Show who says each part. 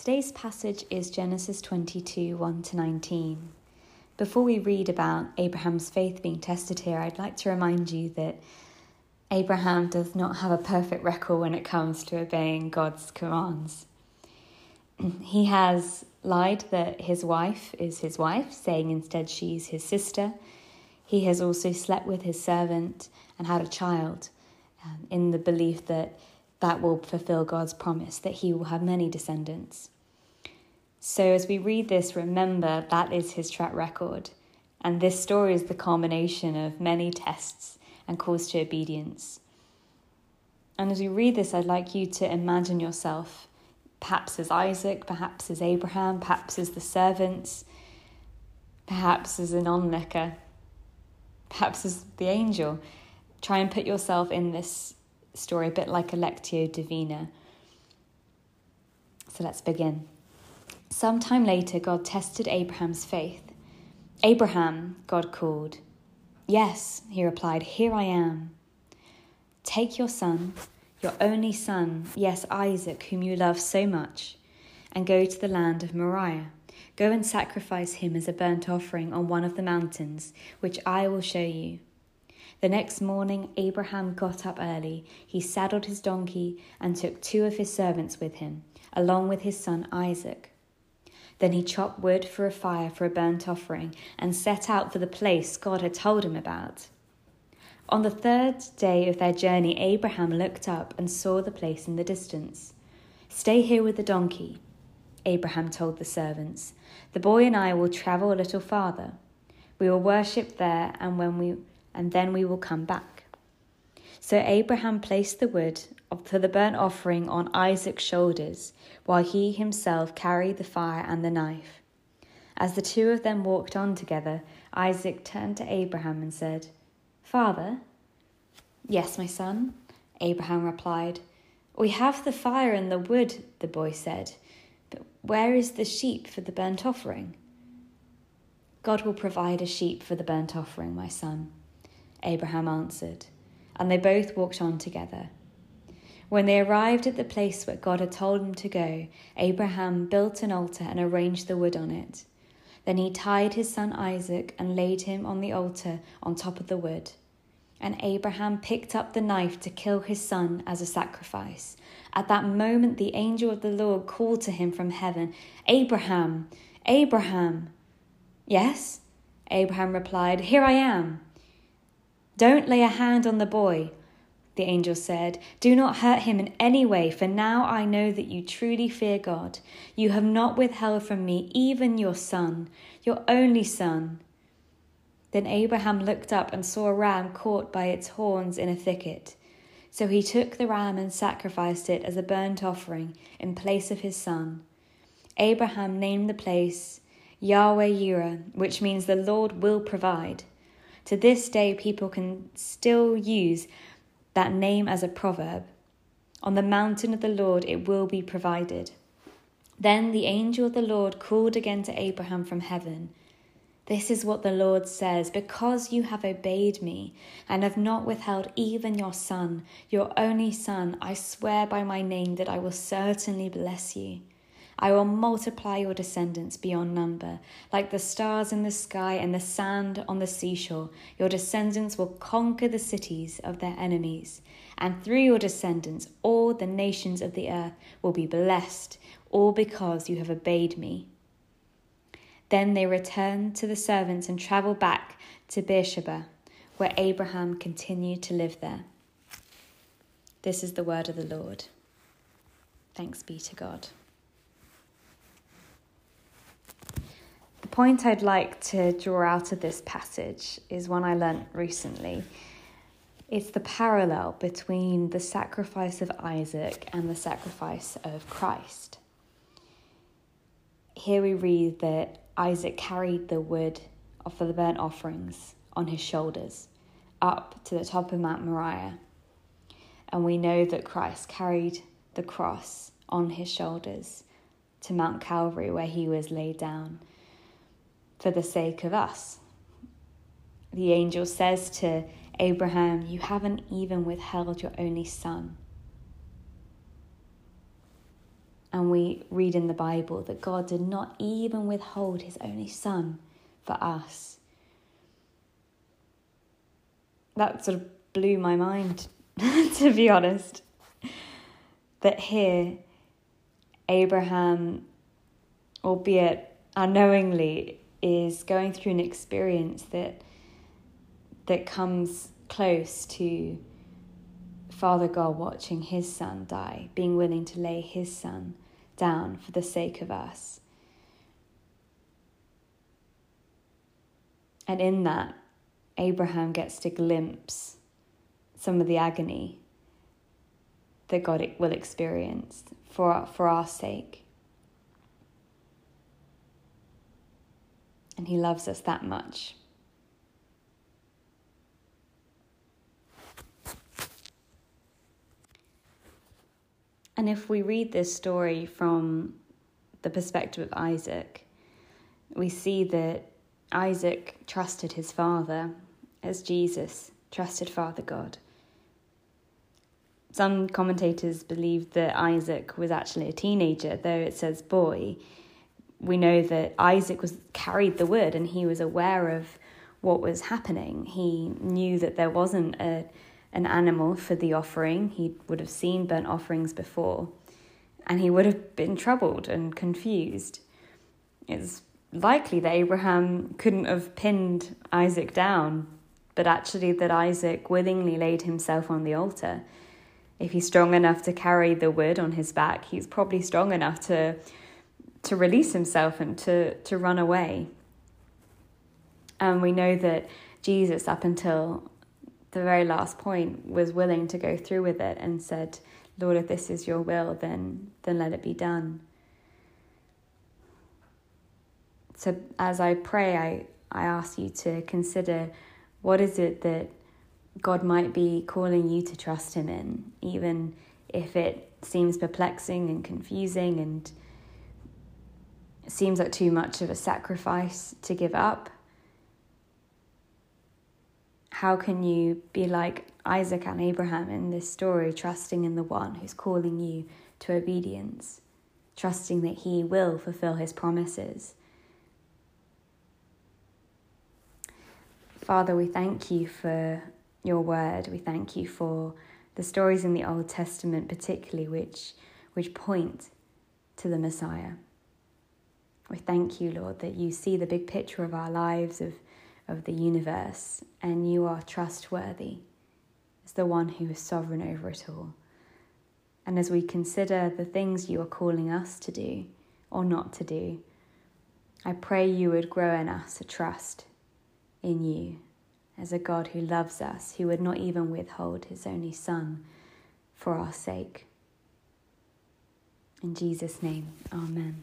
Speaker 1: Today's passage is Genesis 22 1 to 19. Before we read about Abraham's faith being tested here, I'd like to remind you that Abraham does not have a perfect record when it comes to obeying God's commands. He has lied that his wife is his wife, saying instead she's his sister. He has also slept with his servant and had a child um, in the belief that that will fulfill God's promise, that he will have many descendants. So, as we read this, remember that is his track record. And this story is the culmination of many tests and calls to obedience. And as we read this, I'd like you to imagine yourself perhaps as Isaac, perhaps as Abraham, perhaps as the servants, perhaps as an onlooker, perhaps as the angel. Try and put yourself in this story a bit like a Lectio Divina. So let's begin. Sometime later, God tested Abraham's faith. Abraham, God called. Yes, he replied, Here I am. Take your son, your only son, yes, Isaac, whom you love so much, and go to the land of Moriah. Go and sacrifice him as a burnt offering on one of the mountains, which I will show you. The next morning, Abraham got up early. He saddled his donkey and took two of his servants with him, along with his son Isaac. Then he chopped wood for a fire for a burnt offering and set out for the place God had told him about. On the third day of their journey, Abraham looked up and saw the place in the distance. Stay here with the donkey, Abraham told the servants. The boy and I will travel a little farther. We will worship there and when we and then we will come back. So Abraham placed the wood for the burnt offering on Isaac's shoulders, while he himself carried the fire and the knife. As the two of them walked on together, Isaac turned to Abraham and said, Father? Yes, my son, Abraham replied. We have the fire and the wood, the boy said, but where is the sheep for the burnt offering? God will provide a sheep for the burnt offering, my son, Abraham answered, and they both walked on together. When they arrived at the place where God had told him to go, Abraham built an altar and arranged the wood on it. Then he tied his son Isaac and laid him on the altar on top of the wood. And Abraham picked up the knife to kill his son as a sacrifice. At that moment, the angel of the Lord called to him from heaven, Abraham, Abraham. Yes, Abraham replied, Here I am. Don't lay a hand on the boy the angel said. Do not hurt him in any way, for now I know that you truly fear God. You have not withheld from me even your son, your only son. Then Abraham looked up and saw a ram caught by its horns in a thicket. So he took the ram and sacrificed it as a burnt offering in place of his son. Abraham named the place Yahweh Yireh, which means the Lord will provide. To this day, people can still use that name as a proverb. On the mountain of the Lord it will be provided. Then the angel of the Lord called again to Abraham from heaven. This is what the Lord says Because you have obeyed me and have not withheld even your son, your only son, I swear by my name that I will certainly bless you. I will multiply your descendants beyond number, like the stars in the sky and the sand on the seashore. Your descendants will conquer the cities of their enemies, and through your descendants, all the nations of the earth will be blessed, all because you have obeyed me. Then they returned to the servants and travelled back to Beersheba, where Abraham continued to live there. This is the word of the Lord. Thanks be to God. Point I'd like to draw out of this passage is one I learnt recently. It's the parallel between the sacrifice of Isaac and the sacrifice of Christ. Here we read that Isaac carried the wood for the burnt offerings on his shoulders up to the top of Mount Moriah. And we know that Christ carried the cross on his shoulders to Mount Calvary, where he was laid down for the sake of us. The angel says to Abraham, You haven't even withheld your only son. And we read in the Bible that God did not even withhold his only son for us. That sort of blew my mind, to be honest. That here, Abraham, albeit unknowingly, is going through an experience that that comes close to Father God watching his son die, being willing to lay his son down for the sake of us. And in that, Abraham gets to glimpse some of the agony that God will experience for, for our sake. And he loves us that much. And if we read this story from the perspective of Isaac, we see that Isaac trusted his father as Jesus trusted Father God. Some commentators believe that Isaac was actually a teenager, though it says boy. We know that Isaac was carried the wood and he was aware of what was happening. He knew that there wasn't a an animal for the offering. He would have seen burnt offerings before, and he would have been troubled and confused. It's likely that Abraham couldn't have pinned Isaac down, but actually that Isaac willingly laid himself on the altar. If he's strong enough to carry the wood on his back, he's probably strong enough to to release himself and to, to run away. And we know that Jesus, up until the very last point, was willing to go through with it and said, Lord, if this is your will, then, then let it be done. So as I pray, I, I ask you to consider what is it that God might be calling you to trust Him in, even if it seems perplexing and confusing and seems like too much of a sacrifice to give up. How can you be like Isaac and Abraham in this story, trusting in the one who's calling you to obedience, trusting that he will fulfill his promises? Father, we thank you for your word. We thank you for the stories in the Old Testament, particularly which, which point to the Messiah. We thank you, Lord, that you see the big picture of our lives, of of the universe, and you are trustworthy as the one who is sovereign over it all. And as we consider the things you are calling us to do or not to do, I pray you would grow in us a trust in you as a God who loves us, who would not even withhold his only Son for our sake. In Jesus' name, Amen.